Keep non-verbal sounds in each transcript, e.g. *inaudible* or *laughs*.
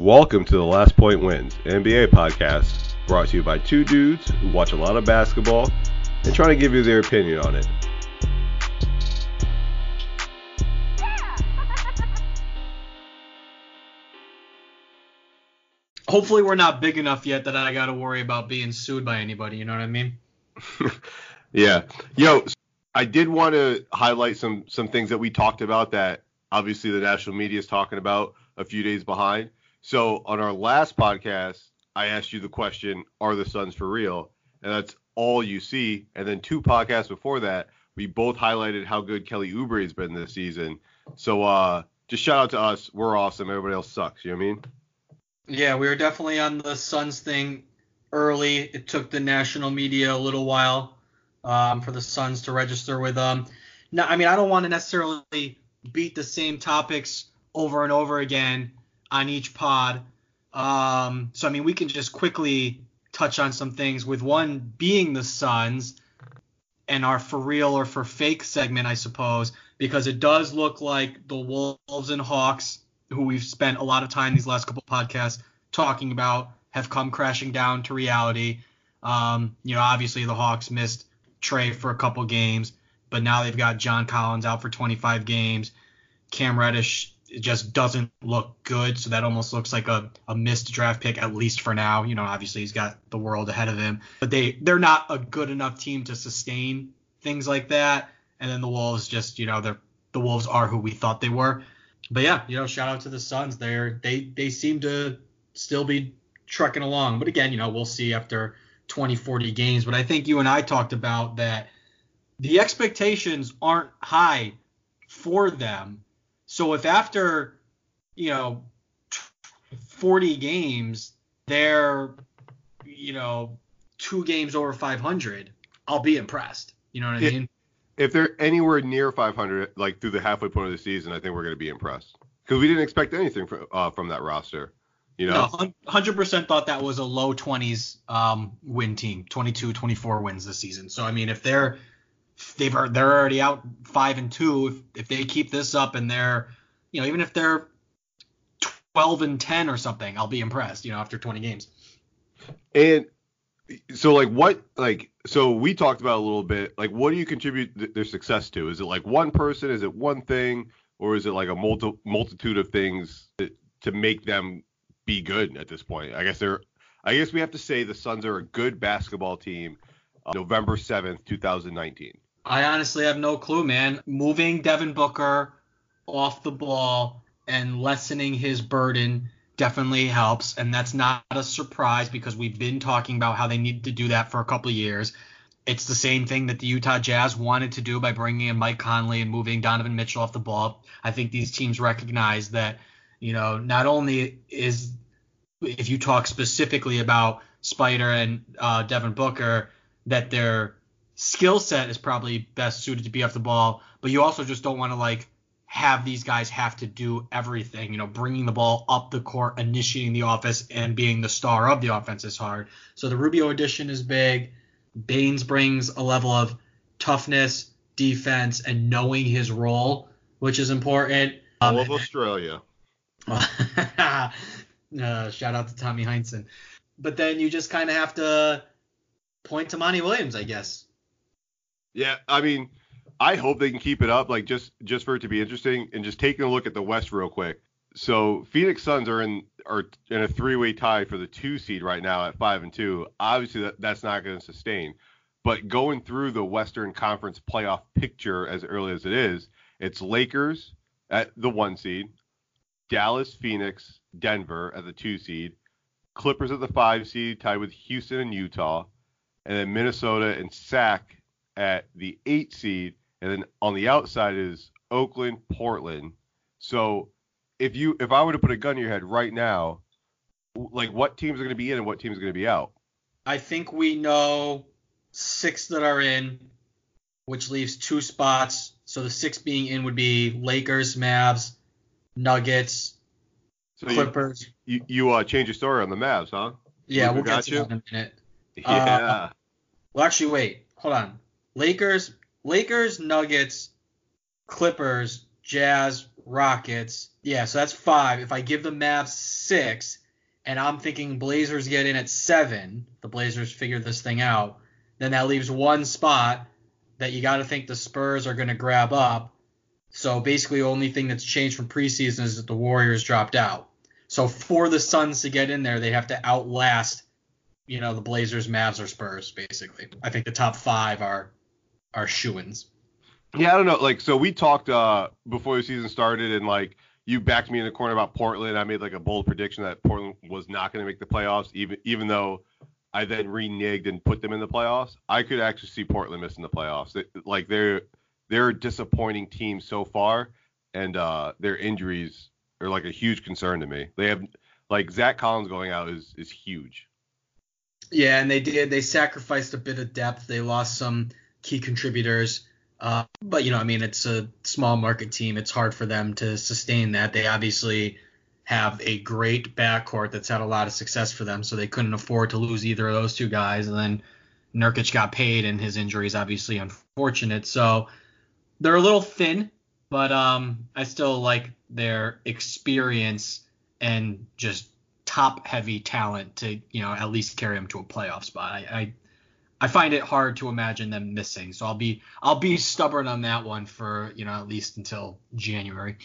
Welcome to the Last Point Wins NBA podcast, brought to you by two dudes who watch a lot of basketball and try to give you their opinion on it. *laughs* Hopefully, we're not big enough yet that I got to worry about being sued by anybody. You know what I mean? *laughs* yeah. Yo, I did want to highlight some some things that we talked about that obviously the national media is talking about a few days behind. So on our last podcast, I asked you the question, "Are the Suns for real?" And that's all you see. And then two podcasts before that, we both highlighted how good Kelly Oubre has been this season. So uh, just shout out to us. We're awesome. Everybody else sucks. You know what I mean? Yeah, we were definitely on the Suns thing early. It took the national media a little while um, for the Suns to register with them. Um, now, I mean, I don't want to necessarily beat the same topics over and over again on each pod. Um, so I mean, we can just quickly touch on some things. With one being the Suns and our for real or for fake segment, I suppose, because it does look like the Wolves and Hawks, who we've spent a lot of time these last couple podcasts talking about, have come crashing down to reality. Um, you know, obviously the Hawks missed Trae for a couple games, but now they've got John Collins out for 25 games. Cam Reddish it just doesn't look good. So that almost looks like a, a missed draft pick, at least for now. You know, obviously he's got the world ahead of him, but they they're not a good enough team to sustain things like that. And then the Wolves just, you know, they're the Wolves are who we thought they were. But yeah, you know, shout out to the Suns. They're they they seem to still be trucking along. But again, you know, we'll see after 20, 40 games. But I think you and I talked about that the expectations aren't high for them so if after, you know, 40 games, they're, you know, two games over 500, I'll be impressed. You know what I mean? If they're anywhere near 500, like through the halfway point of the season, I think we're going to be impressed because we didn't expect anything from uh, from that roster. You know, no, 100% thought that was a low 20s um, win team, 22, 24 wins this season. So I mean, if they're they've they're already out five and two. If if they keep this up and they're you know even if they're 12 and 10 or something, I'll be impressed. You know after 20 games. And so like what like so we talked about a little bit like what do you contribute th- their success to? Is it like one person? Is it one thing? Or is it like a multi- multitude of things to, to make them be good at this point? I guess they're I guess we have to say the Suns are a good basketball team. Uh, November 7th, 2019. I honestly have no clue, man. Moving Devin Booker off the ball and lessening his burden definitely helps, and that's not a surprise because we've been talking about how they need to do that for a couple of years. It's the same thing that the Utah Jazz wanted to do by bringing in Mike Conley and moving Donovan Mitchell off the ball. I think these teams recognize that, you know, not only is if you talk specifically about Spider and uh, Devin Booker, that they're skill set is probably best suited to be off the ball, but you also just don't want to like have these guys have to do everything. You know, bringing the ball up the court, initiating the offense, and being the star of the offense is hard. So the Rubio addition is big. Baynes brings a level of toughness, defense, and knowing his role, which is important. Um, All of Australia. *laughs* uh, shout out to Tommy Heinsohn. But then you just kind of have to point to Monty Williams, I guess. Yeah, I mean, I hope they can keep it up, like just just for it to be interesting, and just taking a look at the West real quick. So Phoenix Suns are in are in a three-way tie for the two seed right now at five and two. Obviously, that, that's not going to sustain. But going through the Western Conference playoff picture as early as it is, it's Lakers at the one seed, Dallas, Phoenix, Denver at the two seed, Clippers at the five seed, tied with Houston and Utah, and then Minnesota and Sac at the eight seed, and then on the outside is Oakland, Portland. So if you if I were to put a gun to your head right now, like what teams are going to be in and what teams are going to be out? I think we know six that are in, which leaves two spots. So the six being in would be Lakers, Mavs, Nuggets, so Clippers. You you, you uh, change your story on the Mavs, huh? Yeah, we'll get to that in a minute. *laughs* Yeah. Uh, well, actually, wait, hold on. Lakers, Lakers, Nuggets, Clippers, Jazz, Rockets. Yeah, so that's five. If I give the Mavs six, and I'm thinking Blazers get in at seven, the Blazers figure this thing out, then that leaves one spot that you got to think the Spurs are going to grab up. So basically, the only thing that's changed from preseason is that the Warriors dropped out. So for the Suns to get in there, they have to outlast, you know, the Blazers, Mavs, or Spurs. Basically, I think the top five are are shoo-ins. Yeah, I don't know. Like, so we talked uh before the season started, and like you backed me in the corner about Portland. I made like a bold prediction that Portland was not going to make the playoffs, even even though I then reneged and put them in the playoffs. I could actually see Portland missing the playoffs. It, like they're they're a disappointing team so far, and uh, their injuries are like a huge concern to me. They have like Zach Collins going out is is huge. Yeah, and they did. They sacrificed a bit of depth. They lost some key contributors. Uh, but you know, I mean, it's a small market team. It's hard for them to sustain that. They obviously have a great backcourt that's had a lot of success for them, so they couldn't afford to lose either of those two guys. And then Nurkic got paid, and his injury is obviously unfortunate. So they're a little thin, but um, I still like their experience and just top heavy talent to you know at least carry them to a playoff spot. I, I I find it hard to imagine them missing. So I'll be I'll be stubborn on that one for you know at least until January.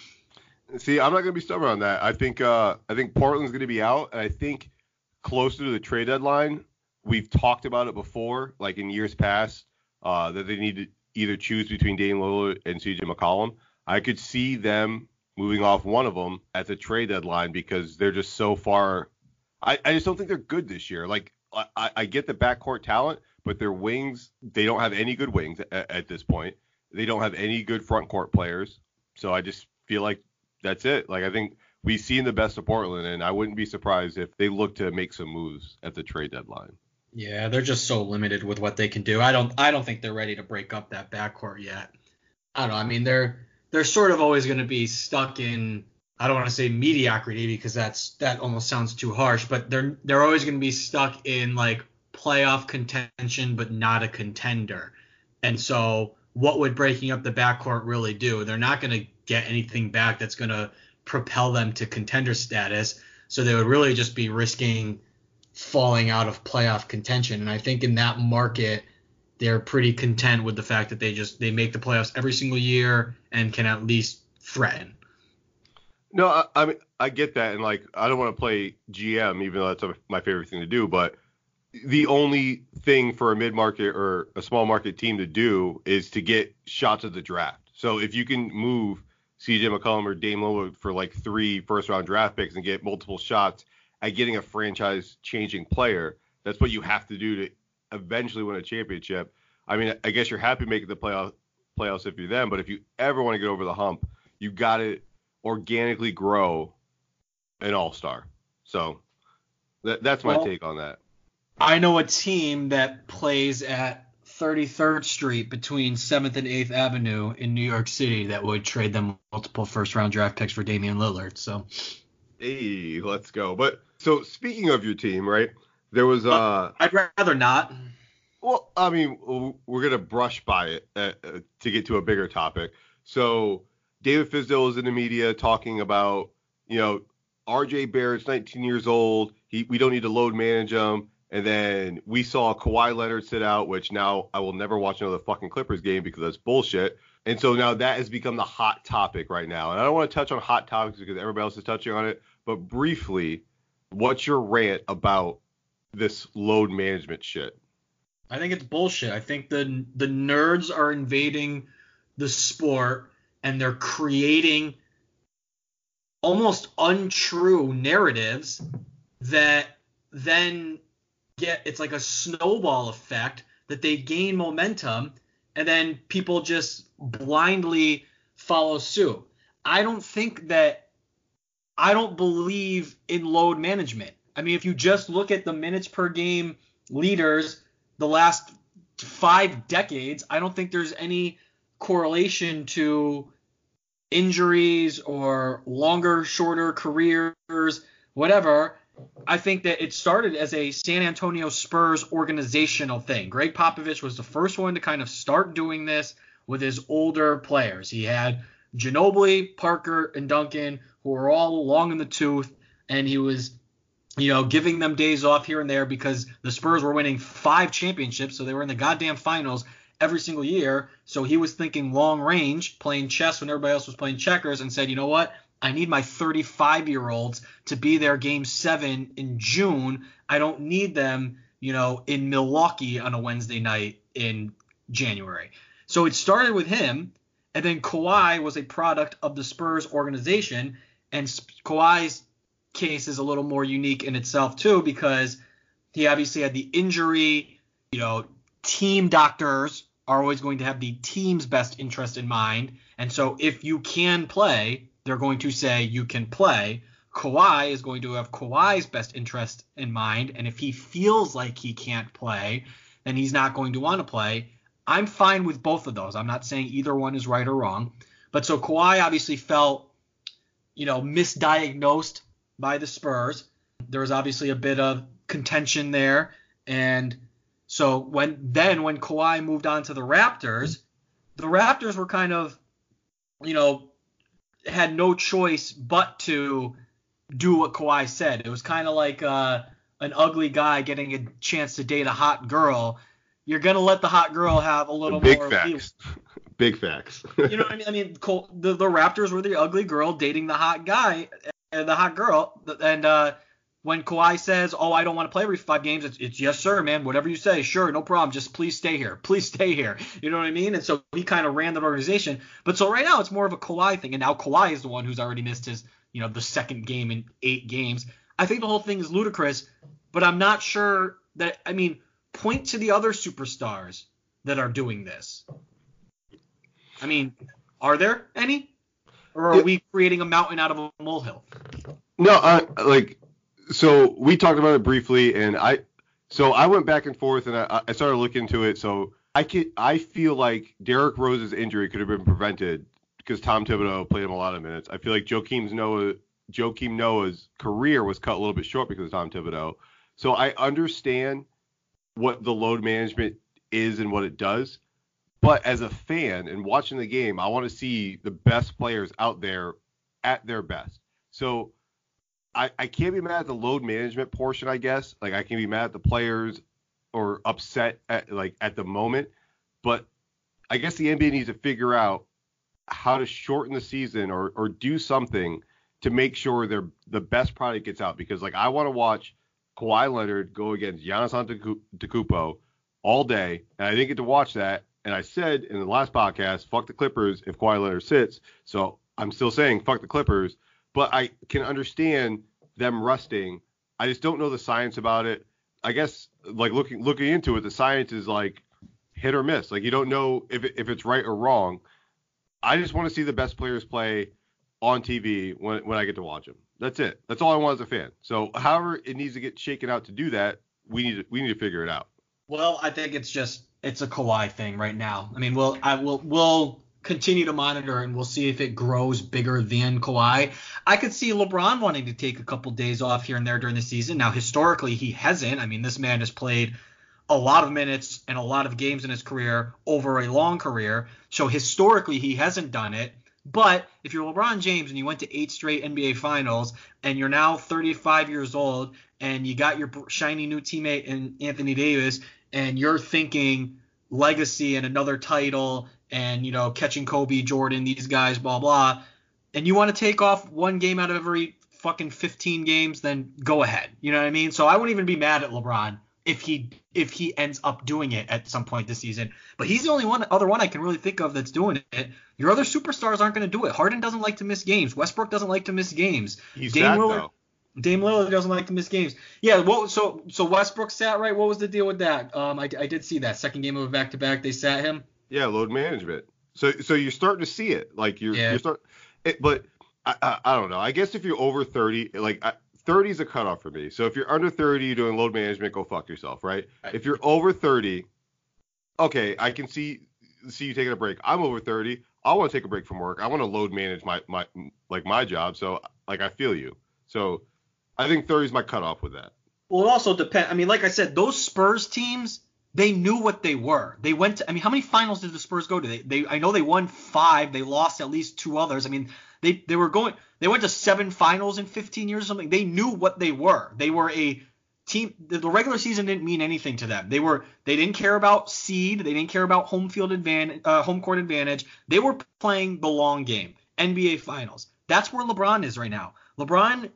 See, I'm not gonna be stubborn on that. I think uh, I think Portland's gonna be out, and I think closer to the trade deadline, we've talked about it before, like in years past, uh, that they need to either choose between Dame Lillard and CJ McCollum. I could see them moving off one of them at the trade deadline because they're just so far. I, I just don't think they're good this year. Like I, I get the backcourt talent, but their wings, they don't have any good wings at, at this point. They don't have any good front court players. So I just feel like that's it. Like I think we've seen the best of Portland, and I wouldn't be surprised if they look to make some moves at the trade deadline. Yeah, they're just so limited with what they can do. I don't I don't think they're ready to break up that backcourt yet. I don't know. I mean, they're they're sort of always going to be stuck in I don't want to say mediocrity because that's that almost sounds too harsh, but they're they're always going to be stuck in like playoff contention, but not a contender. And so, what would breaking up the backcourt really do? They're not going to get anything back that's going to propel them to contender status. So they would really just be risking falling out of playoff contention. And I think in that market, they're pretty content with the fact that they just they make the playoffs every single year and can at least threaten. No, I, I mean I get that, and like I don't want to play GM, even though that's my favorite thing to do. But the only thing for a mid market or a small market team to do is to get shots at the draft. So if you can move CJ McCollum or Dame Lillard for like three first round draft picks and get multiple shots at getting a franchise changing player, that's what you have to do to eventually win a championship. I mean, I guess you're happy making the playoff playoffs if you're them, but if you ever want to get over the hump, you got to organically grow an all star. So that, that's my well, take on that. I know a team that plays at 33rd Street between 7th and 8th Avenue in New York City that would trade them multiple first round draft picks for Damian Lillard. So, hey, let's go. But so speaking of your team, right? There was uh I'd rather not. Well, I mean, we're gonna brush by it uh, uh, to get to a bigger topic. So David Fizdale is in the media talking about, you know, RJ Barrett's 19 years old. He we don't need to load manage him. And then we saw Kawhi Leonard sit out, which now I will never watch another fucking Clippers game because that's bullshit. And so now that has become the hot topic right now. And I don't want to touch on hot topics because everybody else is touching on it. But briefly, what's your rant about this load management shit? I think it's bullshit. I think the the nerds are invading the sport and they're creating almost untrue narratives that then get it's like a snowball effect that they gain momentum and then people just blindly follow suit. I don't think that I don't believe in load management. I mean, if you just look at the minutes per game leaders the last five decades, I don't think there's any correlation to injuries or longer, shorter careers, whatever. I think that it started as a San Antonio Spurs organizational thing. Gregg Popovich was the first one to kind of start doing this with his older players. He had Ginobili, Parker, and Duncan, who were all long in the tooth, and he was, you know, giving them days off here and there because the Spurs were winning five championships, so they were in the goddamn finals every single year. So he was thinking long range, playing chess when everybody else was playing checkers, and said, you know what? I need my 35 year olds to be there game seven in June. I don't need them, you know, in Milwaukee on a Wednesday night in January. So it started with him, and then Kawhi was a product of the Spurs organization, and Kawhi's case is a little more unique in itself too because he obviously had the injury. You know, team doctors are always going to have the team's best interest in mind, and so if you can play, they're going to say you can play. Kawhi is going to have Kawhi's best interest in mind, and if he feels like he can't play, then he's not going to want to play. I'm fine with both of those. I'm not saying either one is right or wrong. But so Kawhi obviously felt, you know, misdiagnosed by the Spurs. There was obviously a bit of contention there. And so when then when Kawhi moved on to the Raptors, the Raptors were kind of, you know, had no choice but to do what Kawhi said. It was kind of like uh, an ugly guy getting a chance to date a hot girl you're gonna let the hot girl have a little Big more. facts. *laughs* Big facts. you know what I mean? I mean, Cole, the the Raptors were the ugly girl dating the hot guy and the hot girl, and uh, when Kawhi says, "Oh, I don't want to play every five games," it's, it's yes, sir, man. Whatever you say, sure, no problem. Just please stay here. Please stay here. You know what I mean? And so he kind of ran that organization. But so right now it's more of a Kawhi thing, and now Kawhi is the one who's already missed his, you know, the second game in eight games. I think the whole thing is ludicrous, but I'm not sure that. I mean, point to the other superstars that are doing this. I mean, are there any? Or are we creating a mountain out of a molehill? No, uh, like so we talked about it briefly, and I so I went back and forth, and I, I started looking into it. So I can I feel like Derrick Rose's injury could have been prevented because Tom Thibodeau played him a lot of minutes. I feel like Joakim Noah Joakim Noah's career was cut a little bit short because of Tom Thibodeau. So I understand what the load management is and what it does. But as a fan and watching the game, I want to see the best players out there at their best. So I, I can't be mad at the load management portion, I guess. Like I can be mad at the players or upset at like at the moment. But I guess the NBA needs to figure out how to shorten the season or or do something to make sure they're the best product gets out because like I want to watch Kawhi Leonard go against Giannis Antetokounmpo all day, and I didn't get to watch that. And I said in the last podcast, fuck the Clippers if Kawhi Leonard sits. So I'm still saying fuck the Clippers, but I can understand them rusting. I just don't know the science about it. I guess like looking looking into it, the science is like hit or miss. Like you don't know if it, if it's right or wrong. I just want to see the best players play on TV when when I get to watch them. That's it. That's all I want as a fan. So however it needs to get shaken out to do that, we need to we need to figure it out. Well, I think it's just it's a Kawhi thing right now. I mean, we'll I will we'll continue to monitor and we'll see if it grows bigger than Kawhi. I could see LeBron wanting to take a couple days off here and there during the season. Now, historically, he hasn't. I mean, this man has played a lot of minutes and a lot of games in his career over a long career. So historically, he hasn't done it. But if you're LeBron James and you went to eight straight NBA finals and you're now 35 years old and you got your shiny new teammate in Anthony Davis and you're thinking legacy and another title and you know catching Kobe, Jordan, these guys, blah blah, and you want to take off one game out of every fucking 15 games, then go ahead. You know what I mean? So I wouldn't even be mad at LeBron if he if he ends up doing it at some point this season. But he's the only one other one I can really think of that's doing it. Your other superstars aren't going to do it. Harden doesn't like to miss games. Westbrook doesn't like to miss games. He's Dame Lillard, though. Dame Lillard doesn't like to miss games. Yeah, well, so so Westbrook sat right. What was the deal with that? Um, I, I did see that second game of a back to back. They sat him. Yeah, load management. So so you're starting to see it. Like you're yeah. you're start. It, but I, I, I don't know. I guess if you're over 30, like I, 30 is a cutoff for me. So if you're under 30, you're doing load management, go fuck yourself, right? right? If you're over 30, okay, I can see see you taking a break. I'm over 30. I want to take a break from work. I want to load manage my my like my job. So like I feel you. So I think 30 is my cutoff with that. Well, it also depends. I mean, like I said, those Spurs teams they knew what they were. They went to I mean, how many finals did the Spurs go to? They they I know they won 5, they lost at least two others. I mean, they they were going they went to 7 finals in 15 years or something. They knew what they were. They were a team the, the regular season didn't mean anything to them. They were they didn't care about seed, they didn't care about home field advantage, uh, home court advantage. They were playing the long game. NBA finals. That's where LeBron is right now. LeBron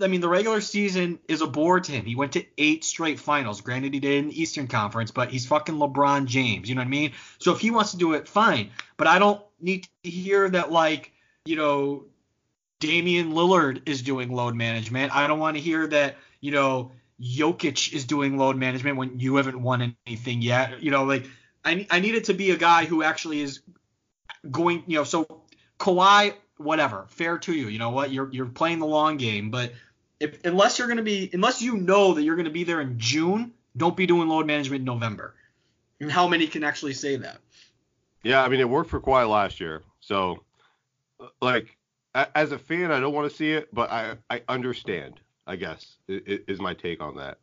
I mean, the regular season is a bore to him. He went to eight straight finals. Granted, he did in the Eastern Conference, but he's fucking LeBron James. You know what I mean? So if he wants to do it, fine. But I don't need to hear that, like, you know, Damian Lillard is doing load management. I don't want to hear that, you know, Jokic is doing load management when you haven't won anything yet. You know, like, I, I need it to be a guy who actually is going, you know, so Kawhi whatever, fair to you. You know what? You're you're playing the long game, but if unless you're going to be unless you know that you're going to be there in June, don't be doing load management in November. And how many can actually say that? Yeah, I mean it worked for Kawhi last year. So like as a fan, I don't want to see it, but I I understand. I guess is my take on that.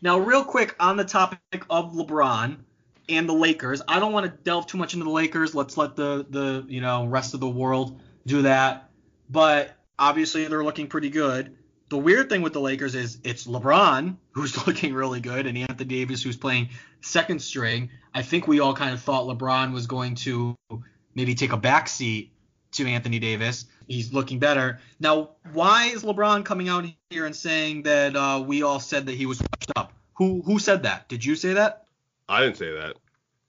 Now, real quick on the topic of LeBron and the Lakers, I don't want to delve too much into the Lakers. Let's let the the you know rest of the world do that. But obviously they're looking pretty good. The weird thing with the Lakers is it's LeBron who's *laughs* looking really good and Anthony Davis who's playing second string. I think we all kind of thought LeBron was going to maybe take a back seat to Anthony Davis. He's looking better. Now, why is LeBron coming out here and saying that uh, we all said that he was washed up? Who who said that? Did you say that? I didn't say that.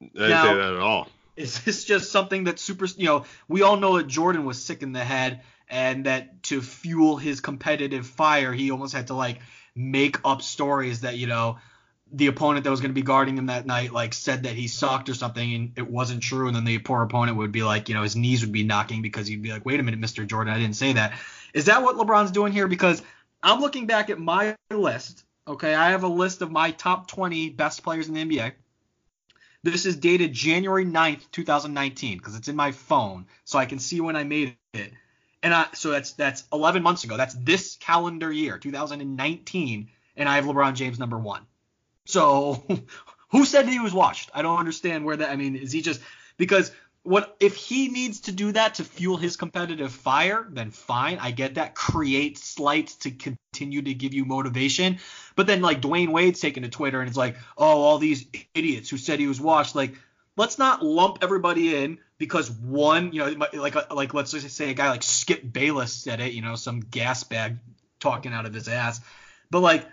I didn't now, say that at all. Is this just something that super, you know, we all know that Jordan was sick in the head and that to fuel his competitive fire, he almost had to like make up stories that, you know, the opponent that was going to be guarding him that night like said that he sucked or something and it wasn't true. And then the poor opponent would be like you know his knees would be knocking because he'd be like wait a minute mr jordan i didn't say that. Is that what lebron's doing here? Because i'm looking back at my list okay? I have a list of my top 20 best players in the nba this is dated January 9th, 2019, because it's in my phone, so I can see when I made it. And I, so that's that's 11 months ago. That's this calendar year, 2019, and I have LeBron James number one. So *laughs* who said he was washed? I don't understand where that. I mean, is he just because what if he needs to do that to fuel his competitive fire then fine i get that. Create slights to continue to give you motivation. But then like dwyane wade's taking to twitter and it's like oh all these idiots who said he was washed. Like let's not lump everybody in because one you know like like let's just say a guy like skip bayless said it you know some gas bag talking out of his ass. But like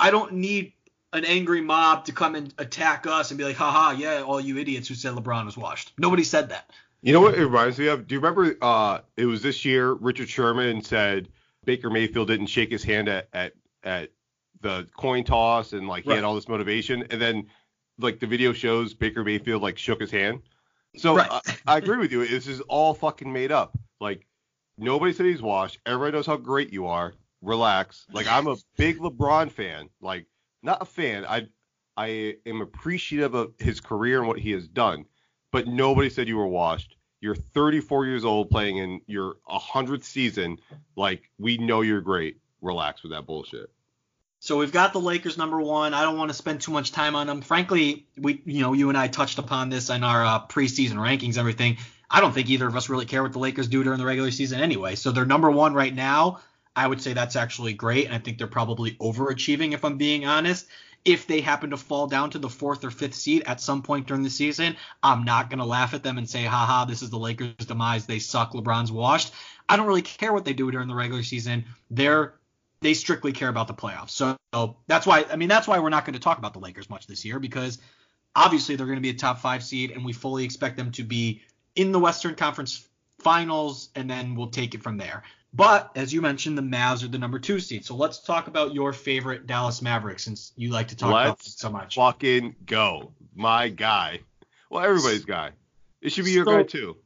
i don't need an angry mob to come and attack us and be like, haha, yeah, all you idiots who said LeBron was washed. Nobody said that. You know what it reminds me of? Do you remember uh it was this year Richard Sherman said Baker Mayfield didn't shake his hand at at, at the coin toss and like he right. had all this motivation and then like the video shows Baker Mayfield like shook his hand. So right. I, I agree with you. This is all fucking made up. Like nobody said he's washed. Everybody knows how great you are. Relax. Like I'm a big LeBron fan. Like not a fan. I I am appreciative of his career and what he has done, but nobody said you were washed. You're 34 years old playing in your 100th season. Like we know you're great. Relax with that bullshit. So we've got the Lakers number one. I don't want to spend too much time on them. Frankly, we, you know, you and I touched upon this in our uh, preseason rankings, everything. I don't think either of us really care what the Lakers do during the regular season anyway. So they're number one right now. I would say that's actually great. And I think they're probably overachieving, if I'm being honest. If they happen to fall down to the fourth or fifth seed at some point during the season, I'm not going to laugh at them and say, haha, this is the Lakers' demise. They suck. LeBron's washed. I don't really care what they do during the regular season. They're they strictly care about the playoffs. So, so that's why I mean that's why we're not going to talk about the Lakers much this year because obviously they're going to be a top five seed and we fully expect them to be in the Western Conference Finals and then we'll take it from there. But as you mentioned, the Mavs are the number two seed. So let's talk about your favorite Dallas Mavericks since you like to talk let's about so much. Fucking go, my guy. Well, everybody's guy. It should be your so, guy too.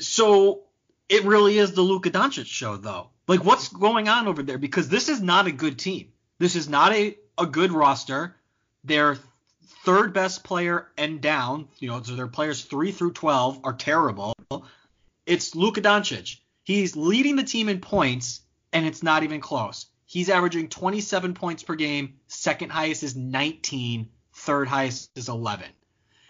So it really is the Luka Doncic show, though. Like, what's going on over there? Because this is not a good team. This is not a, a good roster. Their third best player and down, you know, so their players three through twelve are terrible. It's Luka Doncic. He's leading the team in points, and it's not even close. He's averaging 27 points per game. Second highest is 19. Third highest is 11.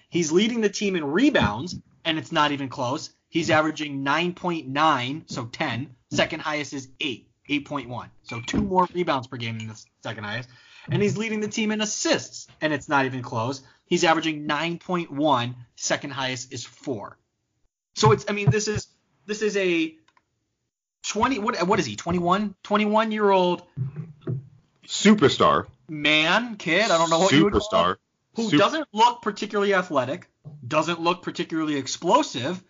He's leading the team in rebounds, and it's not even close. He's averaging 9.9, so 10. Second highest is 8, 8.1. So two more rebounds per game than the second highest. And he's leading the team in assists, and it's not even close. He's averaging 9.1. Second highest is 4. So it's I mean this is this is a 20 what what is he 21 21 year old superstar. Man kid I don't know what you would call superstar. who Sup- doesn't look particularly athletic doesn't look particularly explosive.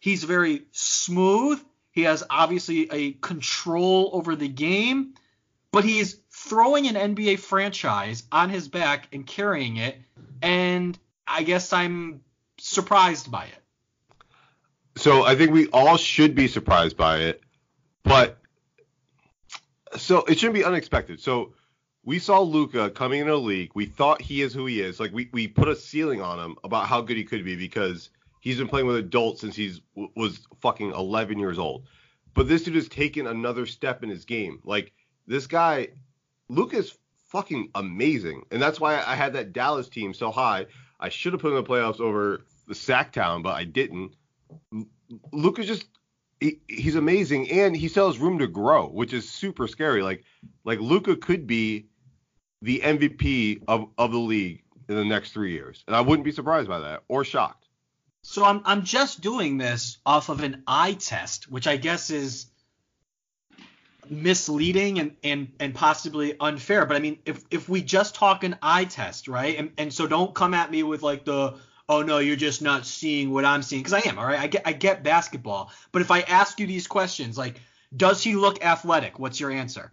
He's very smooth. He has obviously a control over the game but he's throwing an NBA franchise on his back and carrying it and I guess I'm surprised by it. So I think we all should be surprised by it, but so it shouldn't be unexpected. So we saw Luka coming in a league. We thought he is who he is. Like we, we put a ceiling on him about how good he could be because he's been playing with adults since he's was fucking 11 years old. But this dude has taken another step in his game. Like this guy, Luka's fucking amazing, and that's why I had that Dallas team so high. I should have put him in the playoffs over the Sactown, but I didn't. Luka's just he, he's amazing and he still has room to grow, which is super scary. Like like Luka could be the MVP of, of the league in the next three years. And I wouldn't be surprised by that or shocked. So I'm I'm just doing this off of an eye test, which I guess is misleading and, and, and possibly unfair. But I mean, if if we just talk an eye test, right? And and so don't come at me with like the oh no, you're just not seeing what I'm seeing because I am. All right, I get I get basketball. But if I ask you these questions, like, does he look athletic? What's your answer?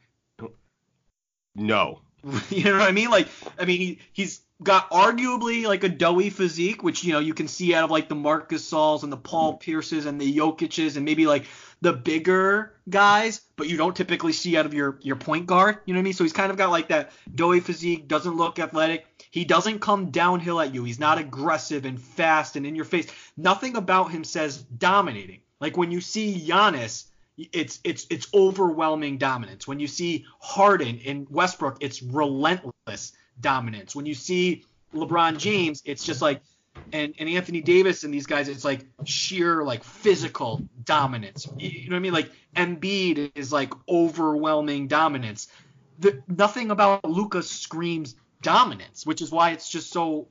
No. *laughs* you know what I mean? Like, I mean, he he's got arguably like a doughy physique, which you know you can see out of like the Marc Gasols and the Paul mm-hmm. Pierces and the Jokic's and maybe like the bigger guys, but you don't typically see out of your your point guard. You know what I mean? So he's kind of got like that doughy physique, doesn't look athletic. He doesn't come downhill at you. He's not aggressive and fast and in your face. Nothing about him says dominating. Like when you see Giannis, it's it's it's overwhelming dominance. When you see Harden and Westbrook, it's relentless dominance. When you see LeBron James, it's just like and, and Anthony Davis and these guys, it's like sheer like physical dominance. You know what I mean? Like Embiid is like overwhelming dominance. The, nothing about Luka screams dominance, which is why it's just so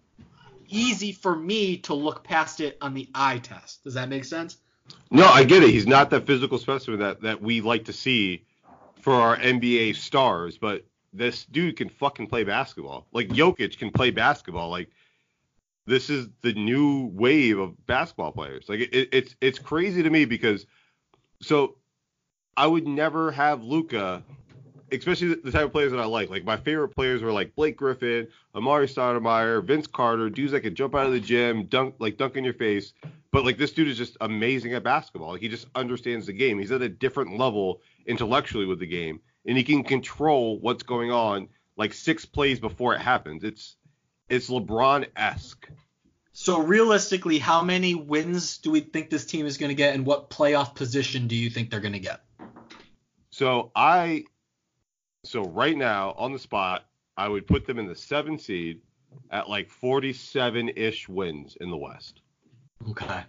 easy for me to look past it on the eye test. Does that make sense? No, I get it. He's not that physical specimen that, that we like to see for our NBA stars, but this dude can fucking play basketball. Like Jokic can play basketball. Like this is the new wave of basketball players. Like it, it's it's crazy to me because so I would never have Luka, especially the type of players that I like. Like my favorite players were like Blake Griffin, Amar'e Stoudemire, Vince Carter, dudes that could jump out of the gym, dunk like dunk in your face. But like this dude is just amazing at basketball. Like he just understands the game. He's at a different level intellectually with the game, and he can control what's going on like six plays before it happens. It's it's LeBron esque. So realistically, how many wins do we think this team is going to get, and what playoff position do you think they're going to get? So I, so right now on the spot, I would put them in the seven seed at like 47 ish wins in the West. Okay.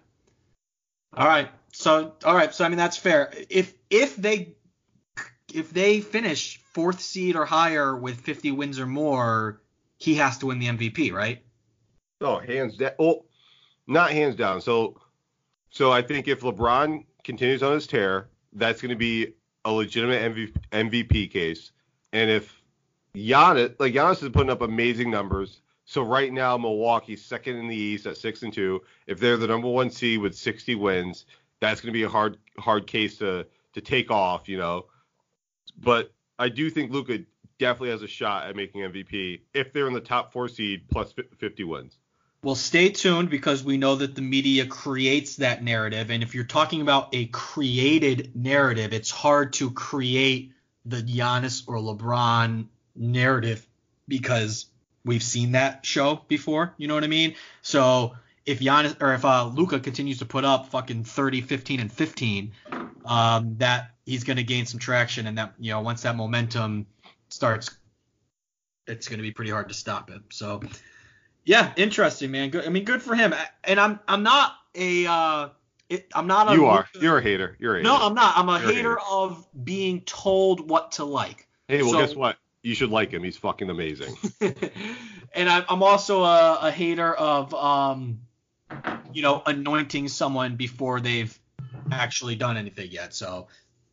All right. So all right. So I mean that's fair. If if they if they finish fourth seed or higher with 50 wins or more, he has to win the MVP, right? Oh, hands down. Well, not hands down. So, so I think if LeBron continues on his tear, that's going to be a legitimate MV, MVP case. And if Giannis, like Giannis is putting up amazing numbers. So right now Milwaukee's second in the East at six and two. If they're the number one seed with 60 wins, that's going to be a hard hard case to to take off, you know. But I do think Luka definitely has a shot at making MVP if they're in the top four seed plus 50 wins. Well, stay tuned because we know that the media creates that narrative. And if you're talking about a created narrative, it's hard to create the Giannis or LeBron narrative because we've seen that show before. You know what I mean? So if Giannis or if uh, Luka continues to put up fucking 30, 15, and 15, um, that he's going to gain some traction. And that, you know, once that momentum starts, it's going to be pretty hard to stop it. So Yeah, interesting, man. Good. I mean, good for him. And I'm I'm not a uh, it, I'm not a You are. You're a hater. You're a hater. No, I'm not. I'm a You're a hater, hater. of being told what to like. Hey, well, So- guess what? You should like him. He's fucking amazing. *laughs* and I, I'm also a, a hater of, um, you know, anointing someone before they've actually done anything yet. So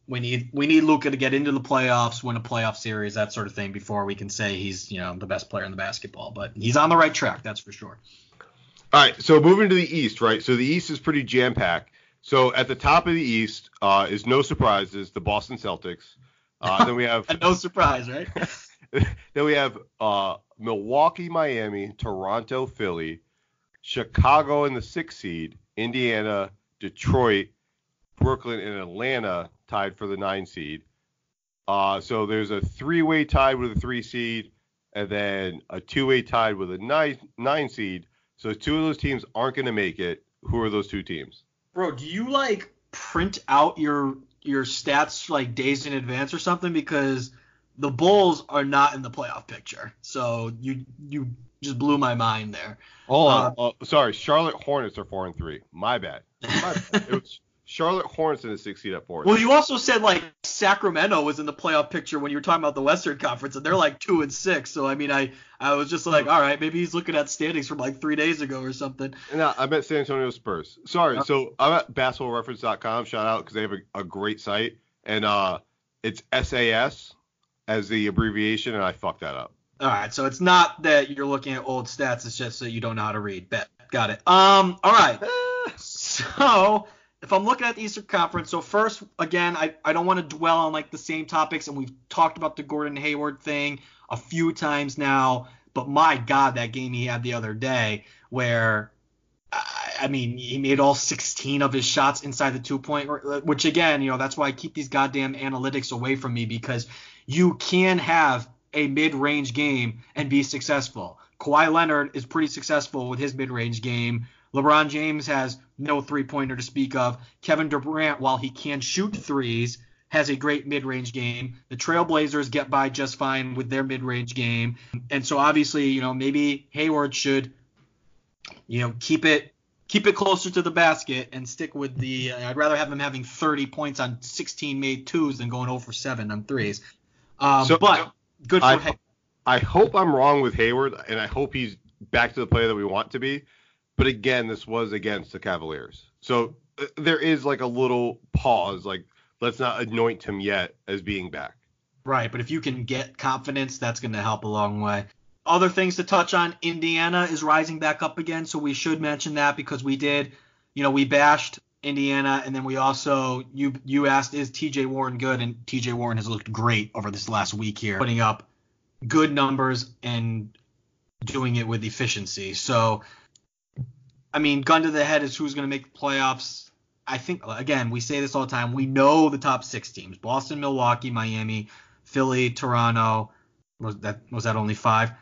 we need we need Luka to get into the playoffs, win a playoff series, that sort of thing, before we can say he's you know the best player in the basketball. But he's on the right track, that's for sure. All right, so moving to the East, right? So the East is pretty jam packed. So at the top of the East uh, is no surprises, the Boston Celtics. Uh, then we have *laughs* no surprise, right? *laughs* then we have uh, Milwaukee, Miami, Toronto, Philly, Chicago in the sixth seed, Indiana, Detroit, Brooklyn, and Atlanta tied for the nine seed. Uh, so there's a three-way tied with a three seed, and then a two-way tied with a nine nine seed. So two of those teams aren't going to make it. Who are those two teams? Bro, do you like print out your your stats like days in advance or something? Because the Bulls are not in the playoff picture. So you you just blew my mind there. Oh, Uh, uh, sorry, Charlotte Hornets are four and three. My bad. My bad. it was Charlotte Hornets in the sixth seed at four. Well, you also said like Sacramento was in the playoff picture when you were talking about the Western Conference, and they're like two and six. So I mean, I I was just like, all right, maybe he's looking at standings from like three days ago or something. No, I meant San Antonio Spurs. Sorry. Uh, So I'm at basketballreference.com. Shout out because they have a, a great site, and uh, it's SAS as the abbreviation, and I fucked that up. All right, so it's not that you're looking at old stats; it's just that you don't know how to read. Bet, got it. Um, all right. *laughs* So if I'm looking at the Eastern Conference, so first, again, I, I don't want to dwell on like the same topics, and we've talked about the Gordon Hayward thing a few times now. But my God, that game he had the other day, where I I mean, he made all 16 of his shots inside the two point, which again, you know, that's why I keep these goddamn analytics away from me because you can have a mid range game and be successful. Kawhi Leonard is pretty successful with his mid range game. LeBron James has no three pointer to speak of. Kevin Durant, while he can shoot threes, has a great mid range game. The Trailblazers get by just fine with their mid range game. And so obviously, you know, maybe Hayward should, you know, keep it keep it closer to the basket and stick with the. I'd rather have him having 30 points on 16 made twos than going 0 for 7 on threes. Um, So- but good for I- Hay- I hope I'm wrong with Hayward, and I hope he's back to the player that we want to be. But again, this was against the Cavaliers, so uh, there is like a little pause. Like, let's not anoint him yet as being back. Right, but if you can get confidence, that's going to help a long way. Other things to touch on: Indiana is rising back up again, so we should mention that because we did, you know, we bashed Indiana, and then we also you you asked is T.J. Warren good, and T.J. Warren has looked great over this last week here, putting up good numbers and doing it with efficiency. So, I mean, gun to the head is who's going to make the playoffs. I think again, we say this all the time. We know the top six teams: Boston, Milwaukee, Miami, Philly, Toronto. Was that was that only five?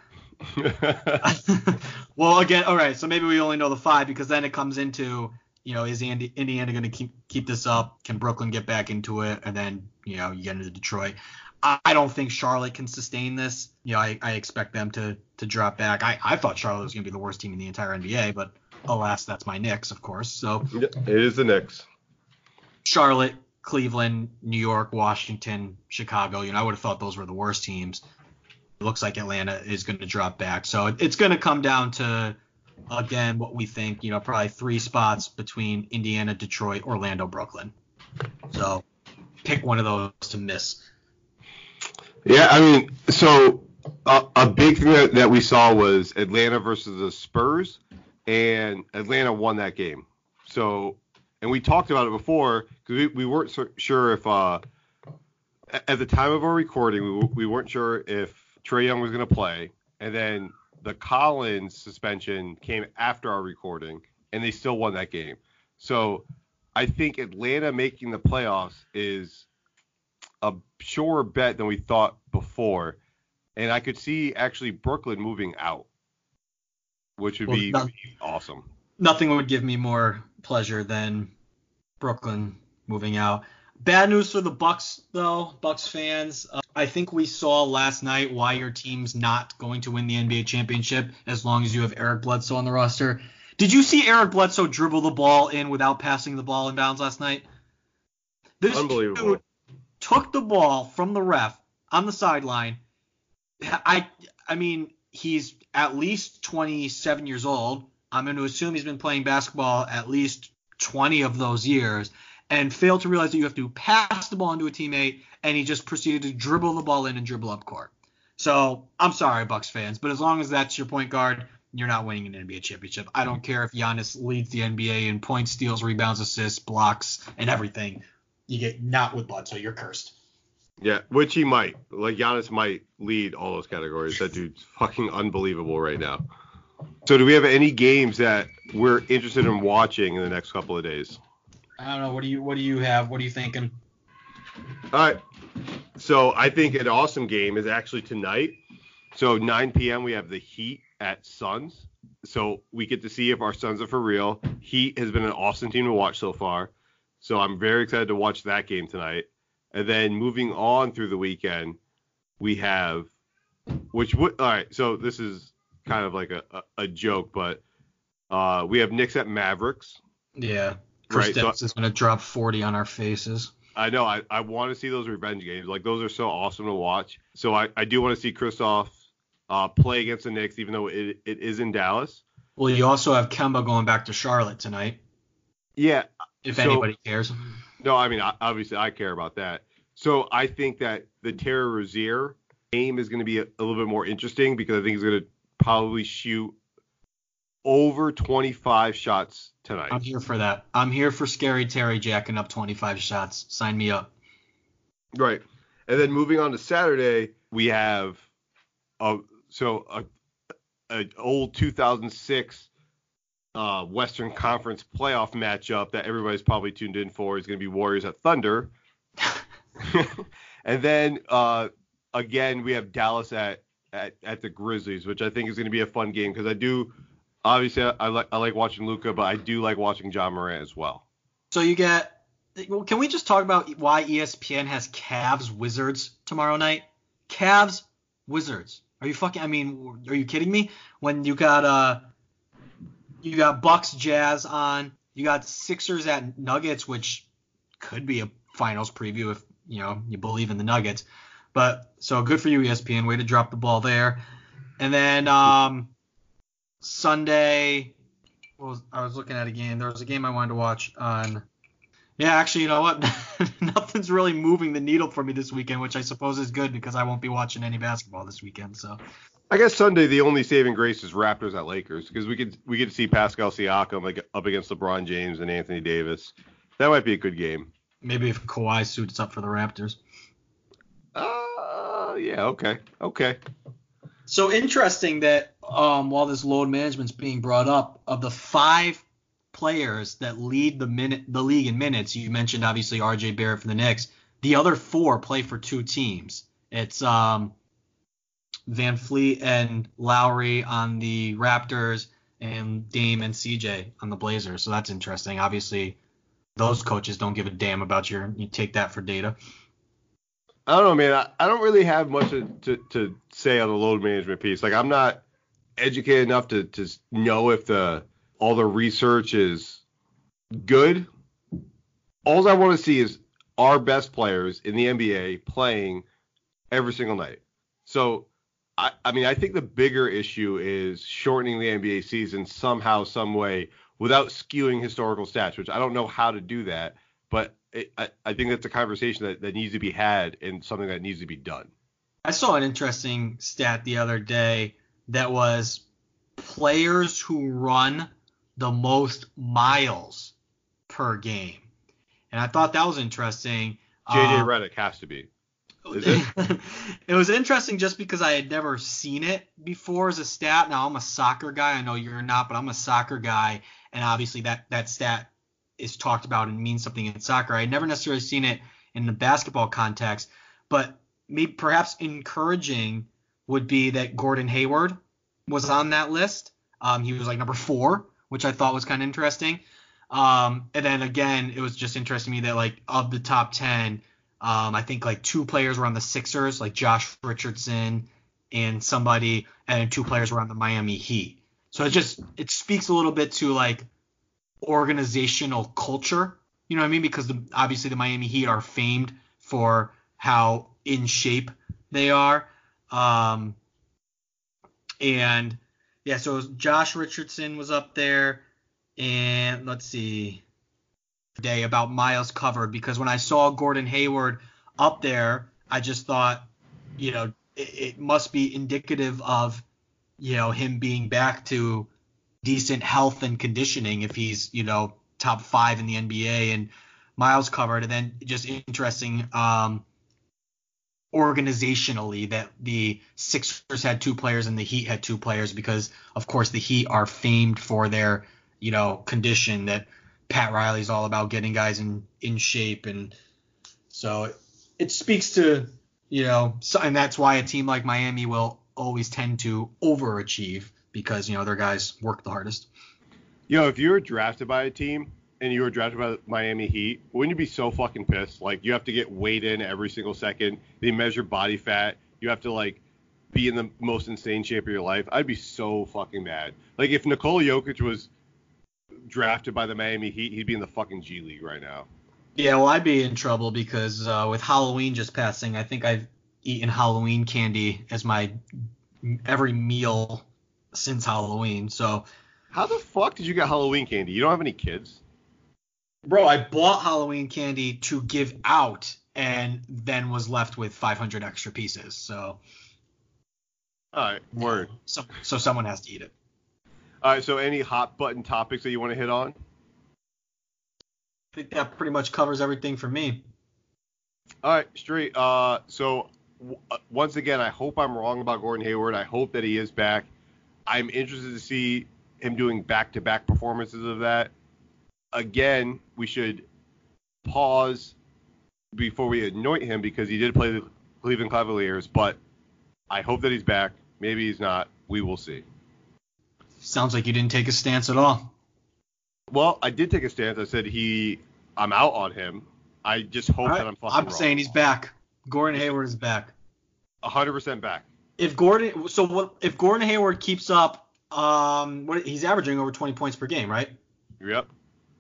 *laughs* well, again, all right. So maybe we only know the five because then it comes into you know is Indi- Indiana going to keep keep this up? Can Brooklyn get back into it? And then you know you get into Detroit. I, I don't think Charlotte can sustain this. You know, I, I expect them to to drop back. I, I thought Charlotte was going to be the worst team in the entire NBA, but alas, that's my Knicks, of course. So it is the Knicks. Charlotte, Cleveland, New York, Washington, Chicago. You know, I would have thought those were the worst teams. It looks like Atlanta is going to drop back. So it's going to come down to, again, what we think, you know, probably three spots between Indiana, Detroit, Orlando, Brooklyn. So pick one of those to miss. Yeah, I mean, so a, a big thing that, that we saw was Atlanta versus the Spurs, and Atlanta won that game. So, and we talked about it before because we, we weren't sure if, uh, at the time of our recording, we, we weren't sure if Trae Young was going to play, and then the Collins suspension came after our recording, and they still won that game. So, I think Atlanta making the playoffs is a surer bet than we thought before. And I could see actually Brooklyn moving out, which would Well, be awesome. nothing would give me more pleasure than Brooklyn moving out. Bad news for the Bucks though, Bucks fans. Uh, I think we saw last night why your team's not going to win the NBA championship as long as you have Eric Bledsoe on the roster. Did you see Eric Bledsoe dribble the ball in without passing the ball in bounds last night? This Unbelievable. dude took the ball from the ref on the sideline. I I mean, he's at least 27 years old. I'm going to assume he's been playing basketball at least 20 of those years and failed to realize that you have to pass the ball into a teammate and he just proceeded to dribble the ball in and dribble up court. So, I'm sorry Bucks fans, but as long as that's your point guard, you're not winning an NBA championship. I don't care if Giannis leads the NBA in points, steals, rebounds, assists, blocks, and everything. You get not with blood, so you're cursed. Yeah, which he might. Like Giannis might lead all those categories. That dude's *laughs* fucking unbelievable right now. So do we have any games that we're interested in watching in the next couple of days? I don't know. What do you What do you have? What are you thinking? All right. So I think an awesome game is actually tonight. So 9 p.m. we have the Heat at Suns. So we get to see if our Suns are for real. Heat has been an awesome team to watch so far. So I'm very excited to watch that game tonight. And then moving on through the weekend, we have, which would, all right, so this is kind of like a, a, a joke, but uh, we have Knicks at Mavericks. Yeah. Right, so- Kristaps is going to drop 40 on our faces. I know, I, I want to see those revenge games. Like, those are so awesome to watch. So I, I do want to see Kristaps uh, play against the Knicks, even though it, it is in Dallas. Well, you also have Kemba going back to Charlotte tonight, Yeah, if So- anybody cares. No, I mean, obviously, I care about that. So I think that the Terry Rozier game is going to be a, a little bit more interesting because I think he's going to probably shoot over 25 shots tonight. I'm here for that. I'm here for Scary Terry jacking up 25 shots. Sign me up. Right. And then moving on to Saturday, we have a so a, a old 2006 uh, Western Conference playoff matchup that everybody's probably tuned in for is going to be Warriors at Thunder. *laughs* and then uh, again we have Dallas at, at at the Grizzlies, which I think is going to be a fun game because I do obviously I, like I like watching Luka, but I do like watching Ja Morant as well. So you get. Well, can we just talk about why ESPN has Cavs Wizards tomorrow night? Cavs Wizards. Are you fucking? I mean, are you kidding me? When you got uh, you got Bucks Jazz on, you got Sixers at Nuggets, which could be a finals preview if you know you believe in the Nuggets. But so good for you, ESPN. Way to drop the ball there. And then um, Sunday, was, I was looking at a game. There was a game I wanted to watch on. Yeah, actually, you know what? *laughs* Nothing's really moving the needle for me this weekend, which I suppose is good because I won't be watching any basketball this weekend. So I guess Sunday the only saving grace is Raptors at Lakers because we could we get to see Pascal Siakam like up against LeBron James and Anthony Davis. That might be a good game. Maybe if Kawhi suits up for the Raptors. Uh, yeah, okay, okay. So interesting that um, while this load management's being brought up, of the five players that lead the minute the league in minutes, you mentioned obviously R.J. Barrett for the Knicks. The other four play for two teams. It's um, VanVleet and Lowry on the Raptors, and Dame and CJ on the Blazers. So that's interesting. Obviously, those coaches don't give a damn about your. You take that for data. I don't know, man. I, I don't really have much to, to, to say on the load management piece. Like, I'm not educated enough to, to know if the all the research is good. All I want to see is our best players in the NBA playing every single night. So, I, I mean, I think the bigger issue is shortening the NBA season somehow, some way, without skewing historical stats, which I don't know how to do that. But it, I, I think that's a conversation that, that needs to be had and something that needs to be done. I saw an interesting stat the other day that was players who run the most miles per game. And I thought that was interesting. JJ Um, Redick has to be. Is *laughs* it was interesting just because I had never seen it before as a stat. Now I'm a soccer guy. I know you're not, but I'm a soccer guy, and obviously that that stat is talked about and means something in soccer. I had never necessarily seen it in the basketball context, but maybe perhaps encouraging would be that Gordon Hayward was on that list. Um, he was like number four, which I thought was kind of interesting. Um, and then again, it was just interesting to me that like of the top ten, um, I think like two players were on the Sixers, like Josh Richardson and somebody, and two players were on the Miami Heat. So it just it speaks a little bit to like organizational culture. You know what I mean? Because the, obviously the Miami Heat are famed for how in shape they are. Um, and yeah, so Josh Richardson was up there, and let's see, day about miles covered because when I saw Gordon Hayward up there, I just thought, you know, it, it must be indicative of, you know, him being back to decent health and conditioning if he's, you know, top five in the NBA and miles covered. And then just interesting, um, organizationally that the Sixers had two players and the Heat had two players because of course the Heat are famed for their you know condition that Pat Riley's all about getting guys in in shape and so it it speaks to you know so, and that's why a team like Miami will always tend to overachieve because you know their guys work the hardest. You know, if you were drafted by a team and you were drafted by the Miami Heat, wouldn't you be so fucking pissed? Like you have to get weighed in every single second. They measure body fat. You have to like be in the most insane shape of your life. I'd be so fucking mad. Like if Nikola Jokic was drafted by the Miami Heat, he'd be in the fucking G League right now. Yeah, well, I'd be in trouble because uh, with Halloween just passing, I think I've eaten Halloween candy as my every meal since Halloween. So, how the fuck did you get Halloween candy? You don't have any kids? Bro, I bought Halloween candy to give out and then was left with 500 extra pieces. So. All right, word. So, so someone has to eat it. All right, so any hot button topics that you want to hit on? I think that pretty much covers everything for me. All right, straight. Uh, so w- uh, once again, I hope I'm wrong about Gordon Hayward. I hope that he is back. I'm interested to see him doing back-to-back performances of that. Again, we should pause before we anoint him because he did play the Cleveland Cavaliers, but I hope that he's back. Maybe he's not. We will see. Sounds like you didn't take a stance at all. Well, I did take a stance. I said he, I'm out on him. I just hope right. that I'm fucking I'm wrong. saying he's back. Gordon Hayward is back. 100% back. If Gordon, so what? If Gordon Hayward keeps up, um, what he's averaging over 20 points per game, right? Yep.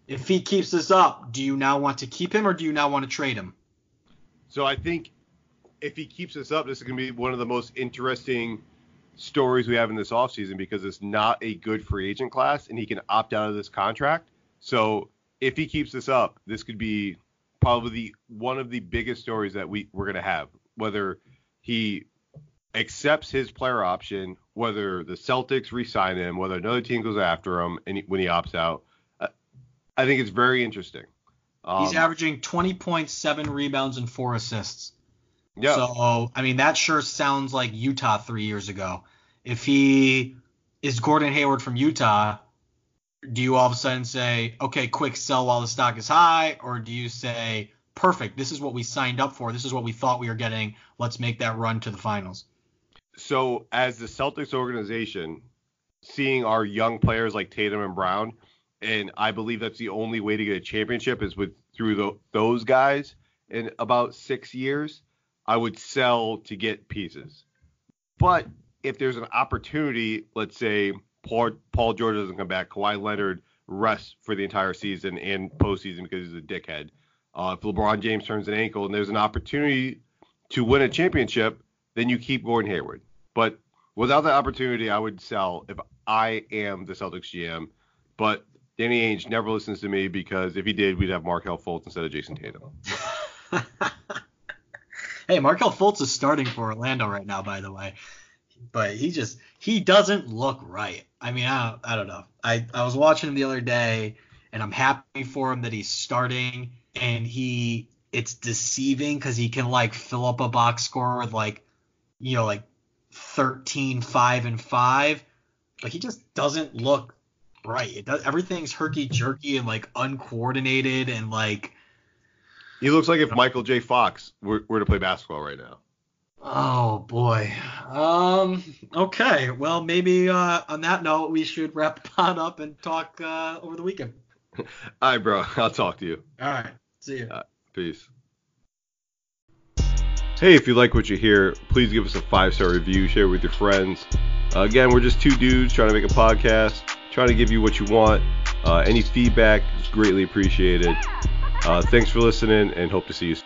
If he keeps this up, do you now want to keep him or do you now want to trade him? So I think if he keeps this up, this is going to be one of the most interesting stories we have in this offseason because it's not a good free agent class and he can opt out of this contract. So if he keeps this up, this could be probably the, one of the biggest stories that we, we're going to have. Whether he accepts his player option, whether the Celtics re-sign him, whether another team goes after him and he, when he opts out, uh, I think it's very interesting. Um, He's averaging 20.7 rebounds and four assists. Yeah. So I mean that sure sounds like Utah three years ago. If he is Gordon Hayward from Utah, do you all of a sudden say, okay, quick sell while the stock is high, or do you say, perfect, this is what we signed up for, this is what we thought we were getting, let's make that run to the finals? So as the Celtics organization, seeing our young players like Tatum and Brown, and I believe that's the only way to get a championship is with through the, those guys in about six years. I would sell to get pieces. But if there's an opportunity, let's say Paul, Paul George doesn't come back, Kawhi Leonard rests for the entire season and postseason because he's a dickhead. Uh, if LeBron James turns an ankle and there's an opportunity to win a championship, then you keep Gordon Hayward. But without that opportunity, I would sell if I am the Celtics GM. But Danny Ainge never listens to me because if he did, we'd have Markelle Fultz instead of Jayson Tatum. *laughs* hey, Markelle Fultz is starting for Orlando right now, by the way. But he just he doesn't look right. I mean, I don't, I don't know. I, I was watching him the other day, and I'm happy for him that he's starting. And he it's deceiving because he can like fill up a box score with like you know like 13, 5, and 5. But he just doesn't look right. It does everything's herky jerky and like uncoordinated and like he looks like if Michael J. Fox were, were to play basketball right now. Oh boy. Um. Okay. Well, maybe uh, on that note, we should wrap *laughs* on up and talk uh, over the weekend. *laughs* All right, bro. I'll talk to you. All right. See you. Uh, peace. Hey, if you like what you hear, please give us a five star review, share it with your friends. Uh, again, we're just two dudes trying to make a podcast, trying to give you what you want. Uh, any feedback is greatly appreciated. Uh, thanks for listening and hope to see you soon.